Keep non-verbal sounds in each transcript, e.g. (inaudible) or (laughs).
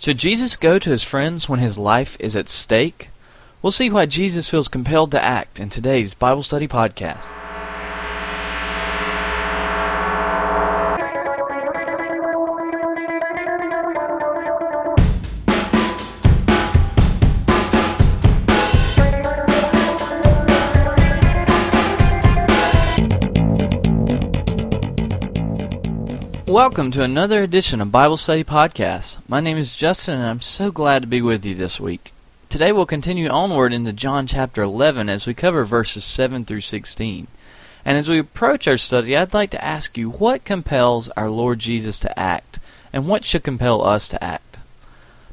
Should Jesus go to his friends when his life is at stake? We'll see why Jesus feels compelled to act in today's Bible Study Podcast. Welcome to another edition of Bible Study Podcast. My name is Justin, and I'm so glad to be with you this week. Today we'll continue onward into John chapter 11 as we cover verses 7 through 16. And as we approach our study, I'd like to ask you what compels our Lord Jesus to act, and what should compel us to act.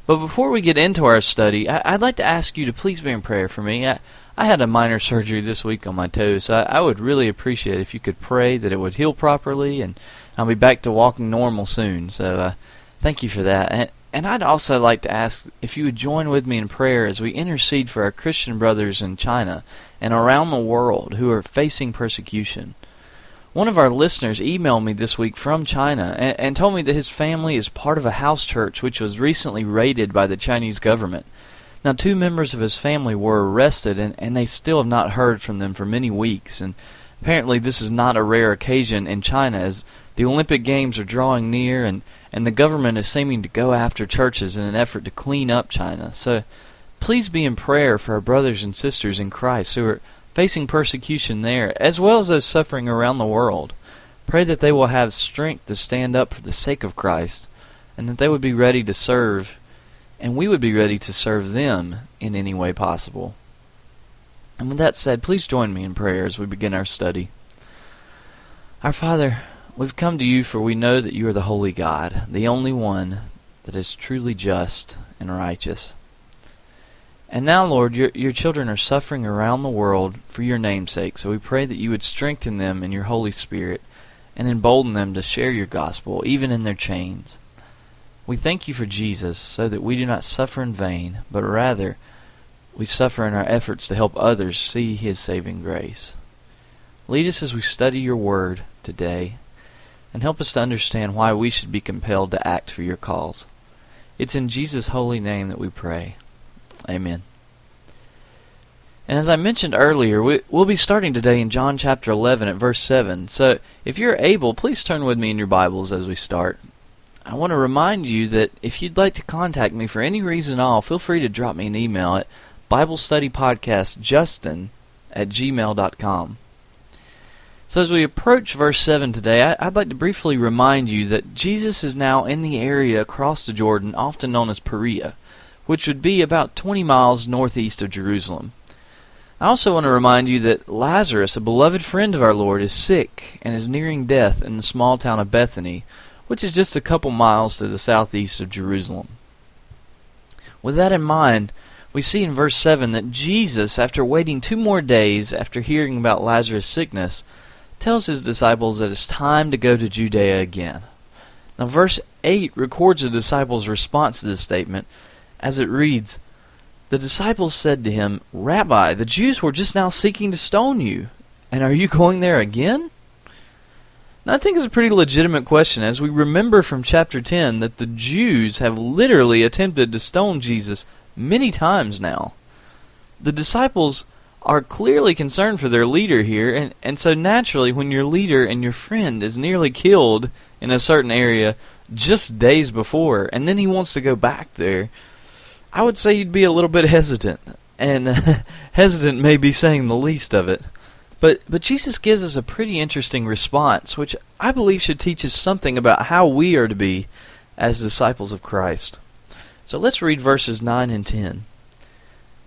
But before we get into our study, I- would like to ask you to please be in prayer for me. I, I had a minor surgery this week on my toe, so I, I would really appreciate if you could pray that it would heal properly and I'll be back to walking normal soon. So uh, thank you for that. And, and I'd also like to ask if you would join with me in prayer as we intercede for our Christian brothers in China and around the world who are facing persecution. One of our listeners emailed me this week from China and, and told me that his family is part of a house church which was recently raided by the Chinese government. Now, two members of his family were arrested, and, and they still have not heard from them for many weeks. And apparently, this is not a rare occasion in China, as the Olympic Games are drawing near, and, and the government is seeming to go after churches in an effort to clean up China. So please be in prayer for our brothers and sisters in Christ who are facing persecution there, as well as those suffering around the world. Pray that they will have strength to stand up for the sake of Christ, and that they would be ready to serve, and we would be ready to serve them in any way possible. And with that said, please join me in prayer as we begin our study. Our Father, We've come to you for we know that you are the holy God, the only one that is truly just and righteous. And now, Lord, your, your children are suffering around the world for your name's sake, so we pray that you would strengthen them in your Holy Spirit and embolden them to share your gospel, even in their chains. We thank you for Jesus, so that we do not suffer in vain, but rather we suffer in our efforts to help others see his saving grace. Lead us as we study your word today and help us to understand why we should be compelled to act for your cause. It's in Jesus' holy name that we pray. Amen. And as I mentioned earlier, we, will be starting today in John chapter 11 at verse 7. So if you're able, please turn with me in your Bibles as we start. I want to remind you that if you'd like to contact me for any reason at all, feel free to drop me an email at BibleStudyPodcastJustin at gmail.com. So, as we approach verse 7 today, I'd like to briefly remind you that Jesus is now in the area across the Jordan, often known as Perea, which would be about 20 miles northeast of Jerusalem. I also want to remind you that Lazarus, a beloved friend of our Lord, is sick and is nearing death in the small town of Bethany, which is just a couple miles to the southeast of Jerusalem. With that in mind, we see in verse 7 that Jesus, after waiting two more days after hearing about Lazarus' sickness, tells his disciples that it's time to go to Judea again. Now, verse 8 records the disciples' response to this statement as it reads The disciples said to him, Rabbi, the Jews were just now seeking to stone you, and are you going there again? Now, I think it's a pretty legitimate question as we remember from chapter 10 that the Jews have literally attempted to stone Jesus many times now. The disciples are clearly concerned for their leader here, and, and so naturally, when your leader and your friend is nearly killed in a certain area just days before, and then he wants to go back there, I would say you'd be a little bit hesitant, and (laughs) hesitant may be saying the least of it. But but Jesus gives us a pretty interesting response, which I believe should teach us something about how we are to be as disciples of Christ. So let's read verses 9 and 10.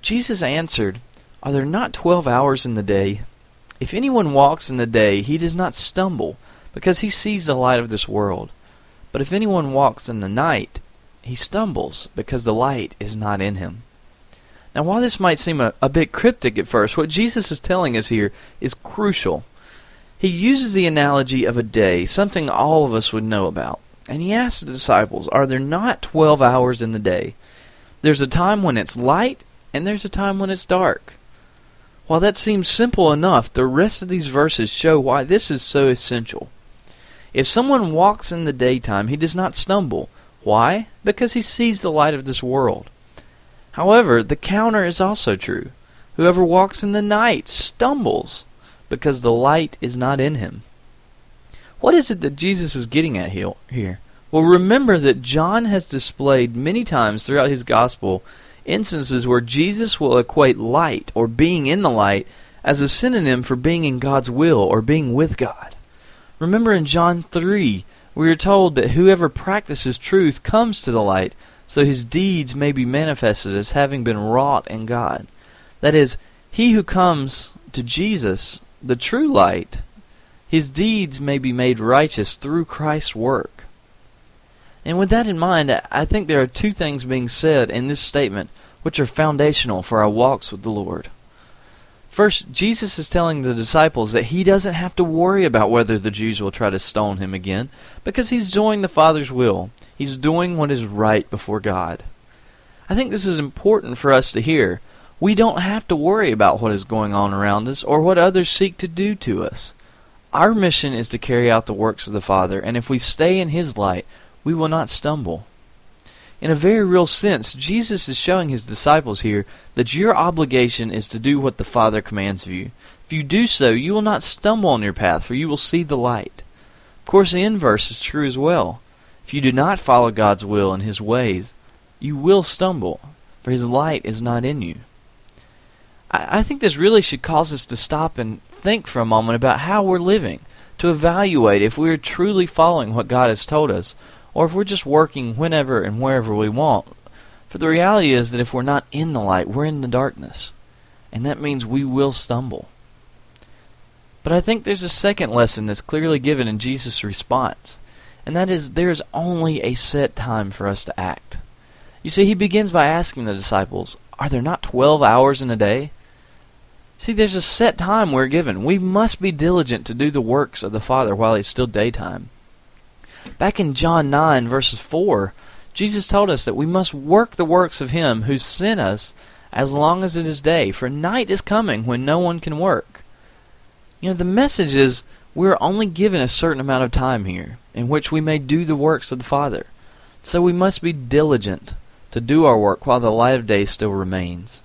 Jesus answered, are there not twelve hours in the day? If anyone walks in the day, he does not stumble, because he sees the light of this world. But if anyone walks in the night, he stumbles, because the light is not in him. Now, while this might seem a, a bit cryptic at first, what Jesus is telling us here is crucial. He uses the analogy of a day, something all of us would know about. And he asks the disciples, Are there not twelve hours in the day? There's a time when it's light, and there's a time when it's dark. While that seems simple enough, the rest of these verses show why this is so essential. If someone walks in the daytime, he does not stumble. Why? Because he sees the light of this world. However, the counter is also true. Whoever walks in the night stumbles because the light is not in him. What is it that Jesus is getting at here? Well, remember that John has displayed many times throughout his gospel instances where Jesus will equate light or being in the light as a synonym for being in God's will or being with God. Remember in John 3, we are told that whoever practices truth comes to the light, so his deeds may be manifested as having been wrought in God. That is, he who comes to Jesus, the true light, his deeds may be made righteous through Christ's work. And with that in mind, I think there are two things being said in this statement which are foundational for our walks with the Lord. First, Jesus is telling the disciples that he doesn't have to worry about whether the Jews will try to stone him again, because he's doing the Father's will. He's doing what is right before God. I think this is important for us to hear. We don't have to worry about what is going on around us or what others seek to do to us. Our mission is to carry out the works of the Father, and if we stay in His light, we will not stumble. In a very real sense, Jesus is showing his disciples here that your obligation is to do what the Father commands of you. If you do so, you will not stumble on your path, for you will see the light. Of course, the inverse is true as well. If you do not follow God's will and his ways, you will stumble, for his light is not in you. I, I think this really should cause us to stop and think for a moment about how we're living, to evaluate if we are truly following what God has told us, or if we're just working whenever and wherever we want. For the reality is that if we're not in the light, we're in the darkness. And that means we will stumble. But I think there's a second lesson that's clearly given in Jesus' response, and that is there is only a set time for us to act. You see, he begins by asking the disciples, Are there not twelve hours in a day? See, there's a set time we're given. We must be diligent to do the works of the Father while it's still daytime. Back in John 9, verses 4, Jesus told us that we must work the works of Him who sent us as long as it is day, for night is coming when no one can work. You know, the message is we're only given a certain amount of time here in which we may do the works of the Father. So we must be diligent to do our work while the light of day still remains.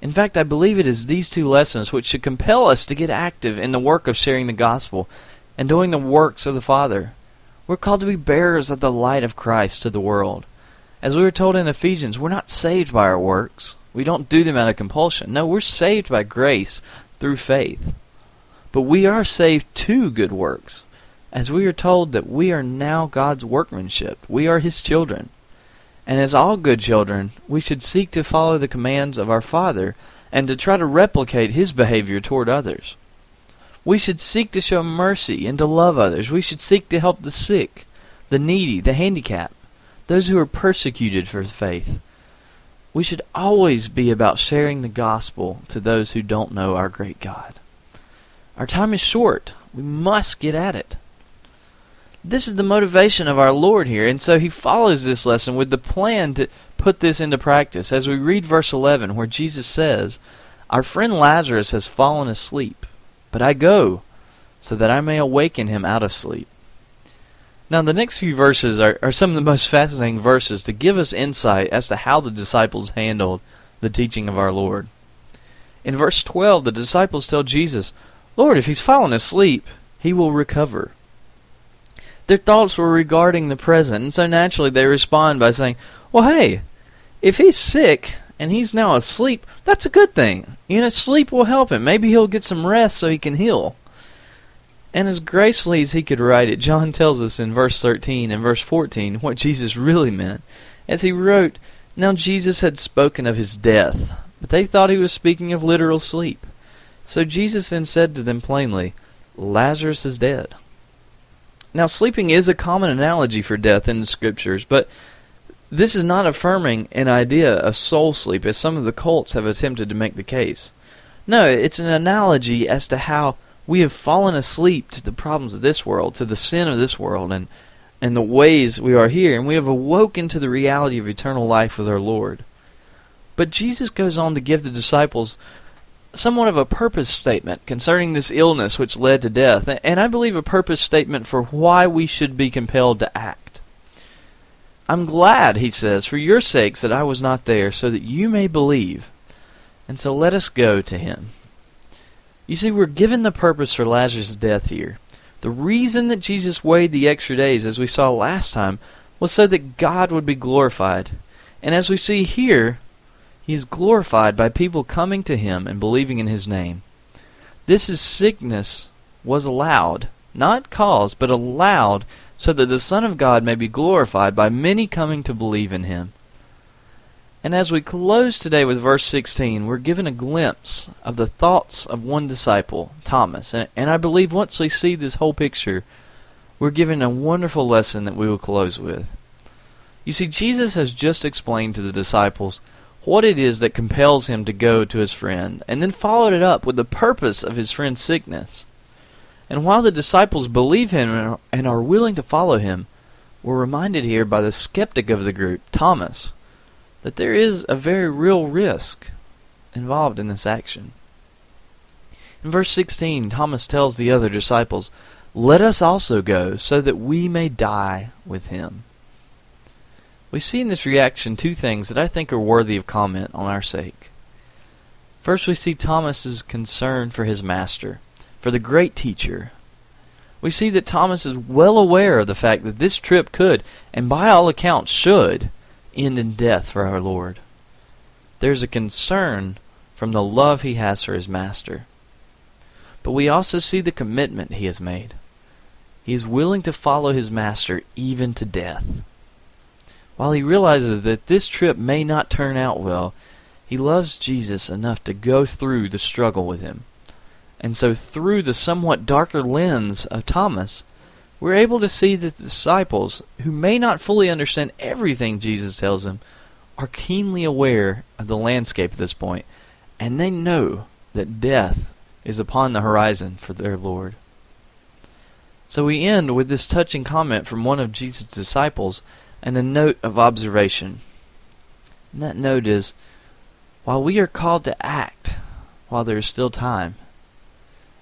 In fact, I believe it is these two lessons which should compel us to get active in the work of sharing the gospel and doing the works of the Father. We're called to be bearers of the light of Christ to the world. As we were told in Ephesians, we're not saved by our works. We don't do them out of compulsion. No, we're saved by grace through faith. But we are saved to good works, as we are told that we are now God's workmanship. We are His children. And as all good children, we should seek to follow the commands of our Father and to try to replicate His behavior toward others. We should seek to show mercy and to love others. We should seek to help the sick, the needy, the handicapped, those who are persecuted for faith. We should always be about sharing the gospel to those who don't know our great God. Our time is short. We must get at it. This is the motivation of our Lord here, and so he follows this lesson with the plan to put this into practice. As we read verse 11, where Jesus says, Our friend Lazarus has fallen asleep but I go, so that I may awaken him out of sleep. Now, the next few verses are, are some of the most fascinating verses to give us insight as to how the disciples handled the teaching of our Lord. In verse 12, the disciples tell Jesus, Lord, if he's fallen asleep, he will recover. Their thoughts were regarding the present, and so naturally they respond by saying, Well, hey, if he's sick, and he's now asleep, that's a good thing. You know, sleep will help him. Maybe he'll get some rest so he can heal. And as gracefully as he could write it, John tells us in verse 13 and verse 14 what Jesus really meant. As he wrote, Now Jesus had spoken of his death, but they thought he was speaking of literal sleep. So Jesus then said to them plainly, Lazarus is dead. Now, sleeping is a common analogy for death in the Scriptures, but this is not affirming an idea of soul sleep, as some of the cults have attempted to make the case. No, it's an analogy as to how we have fallen asleep to the problems of this world, to the sin of this world, and, and the ways we are here, and we have awoken to the reality of eternal life with our Lord. But Jesus goes on to give the disciples somewhat of a purpose statement concerning this illness which led to death, and I believe a purpose statement for why we should be compelled to act. I'm glad, he says, for your sakes that I was not there, so that you may believe. And so let us go to him. You see, we're given the purpose for Lazarus' death here. The reason that Jesus weighed the extra days, as we saw last time, was so that God would be glorified. And as we see here, he is glorified by people coming to him and believing in his name. This is sickness was allowed, not caused, but allowed so that the Son of God may be glorified by many coming to believe in him. And as we close today with verse 16, we're given a glimpse of the thoughts of one disciple, Thomas. And, and I believe once we see this whole picture, we're given a wonderful lesson that we will close with. You see, Jesus has just explained to the disciples what it is that compels him to go to his friend, and then followed it up with the purpose of his friend's sickness. And while the disciples believe him and are willing to follow him, we're reminded here by the skeptic of the group, Thomas, that there is a very real risk involved in this action. In verse 16, Thomas tells the other disciples, Let us also go, so that we may die with him. We see in this reaction two things that I think are worthy of comment on our sake. First, we see Thomas's concern for his master, for the great teacher. We see that Thomas is well aware of the fact that this trip could, and by all accounts should, end in death for our Lord. There's a concern from the love he has for his master. But we also see the commitment he has made. He is willing to follow his master even to death. While he realizes that this trip may not turn out well, he loves Jesus enough to go through the struggle with him. And so, through the somewhat darker lens of Thomas, we're able to see that the disciples, who may not fully understand everything Jesus tells them, are keenly aware of the landscape at this point, and they know that death is upon the horizon for their Lord. So we end with this touching comment from one of Jesus' disciples and a note of observation. And that note is while we are called to act while there is still time,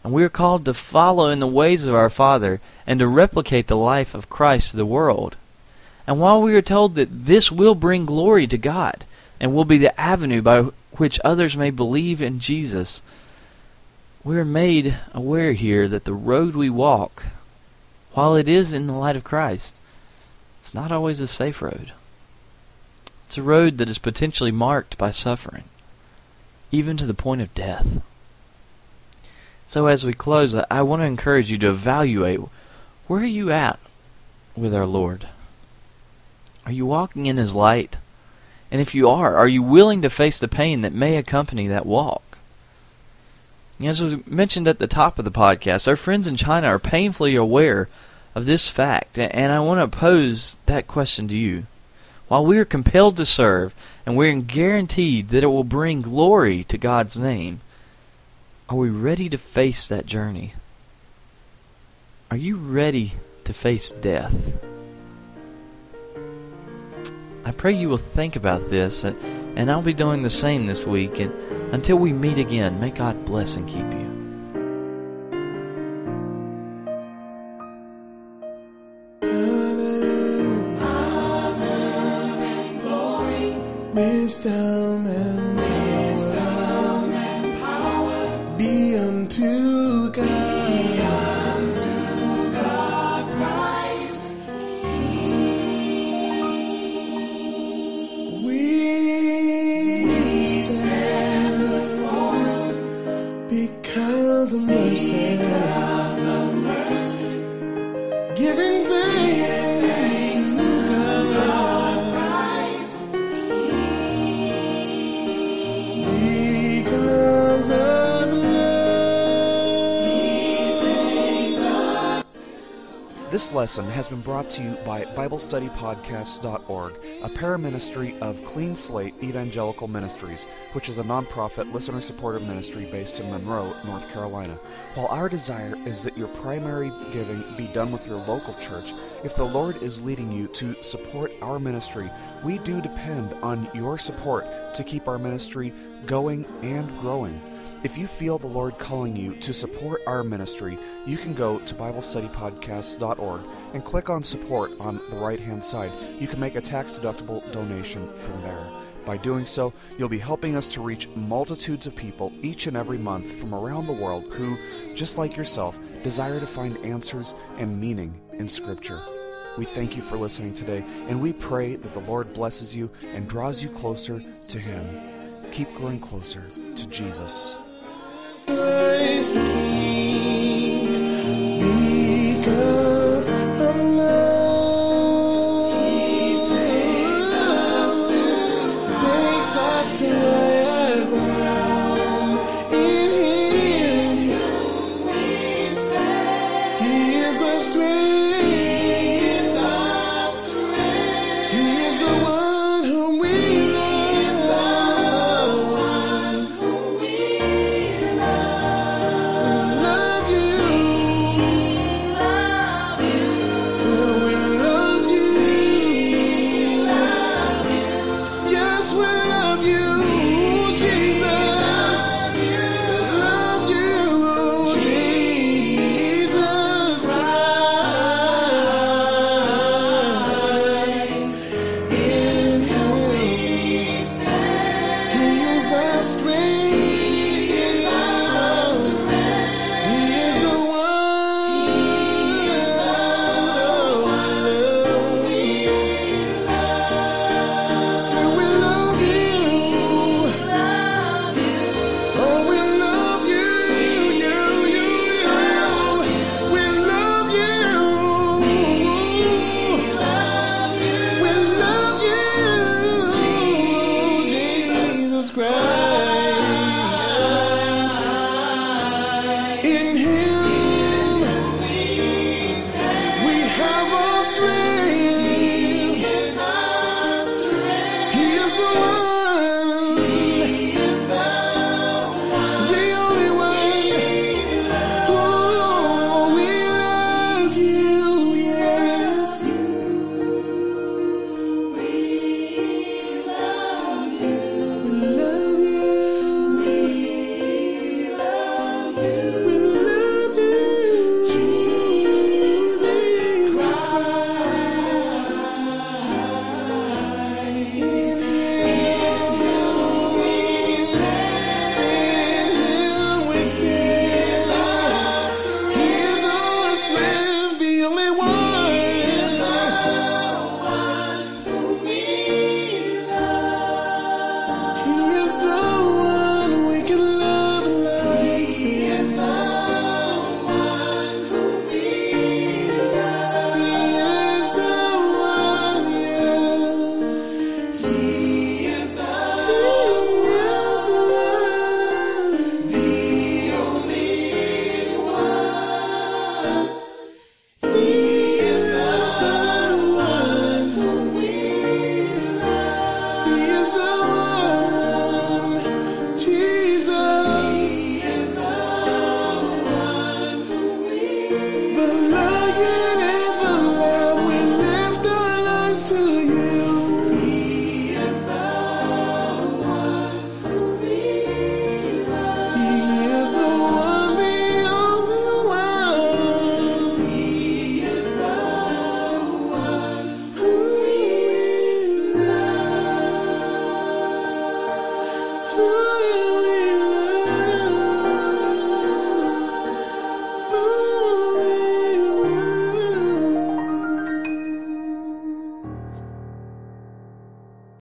and we are called to follow in the ways of our Father and to replicate the life of Christ to the world. And while we are told that this will bring glory to God and will be the avenue by which others may believe in Jesus, we are made aware here that the road we walk, while it is in the light of Christ, it's not always a safe road. It's a road that is potentially marked by suffering, even to the point of death. So as we close, I want to encourage you to evaluate where are you at with our Lord? Are you walking in His light? And if you are, are you willing to face the pain that may accompany that walk? As was mentioned at the top of the podcast, our friends in China are painfully aware of this fact, and I want to pose that question to you. While we are compelled to serve, and we are guaranteed that it will bring glory to God's name, are we ready to face that journey? Are you ready to face death? I pray you will think about this, and, and I'll be doing the same this week. And until we meet again, may God bless and keep you. Honor and glory, Wisdom and This lesson has been brought to you by BibleStudyPodcast.org, a paraministry of Clean Slate Evangelical Ministries, which is a nonprofit, listener supported ministry based in Monroe, North Carolina. While our desire is that your primary giving be done with your local church, if the Lord is leading you to support our ministry, we do depend on your support to keep our ministry going and growing. If you feel the Lord calling you to support our ministry, you can go to BibleStudyPodcast.org and click on support on the right hand side. You can make a tax deductible donation from there. By doing so, you'll be helping us to reach multitudes of people each and every month from around the world who, just like yourself, desire to find answers and meaning in Scripture. We thank you for listening today, and we pray that the Lord blesses you and draws you closer to Him. Keep growing closer to Jesus. Praise King because of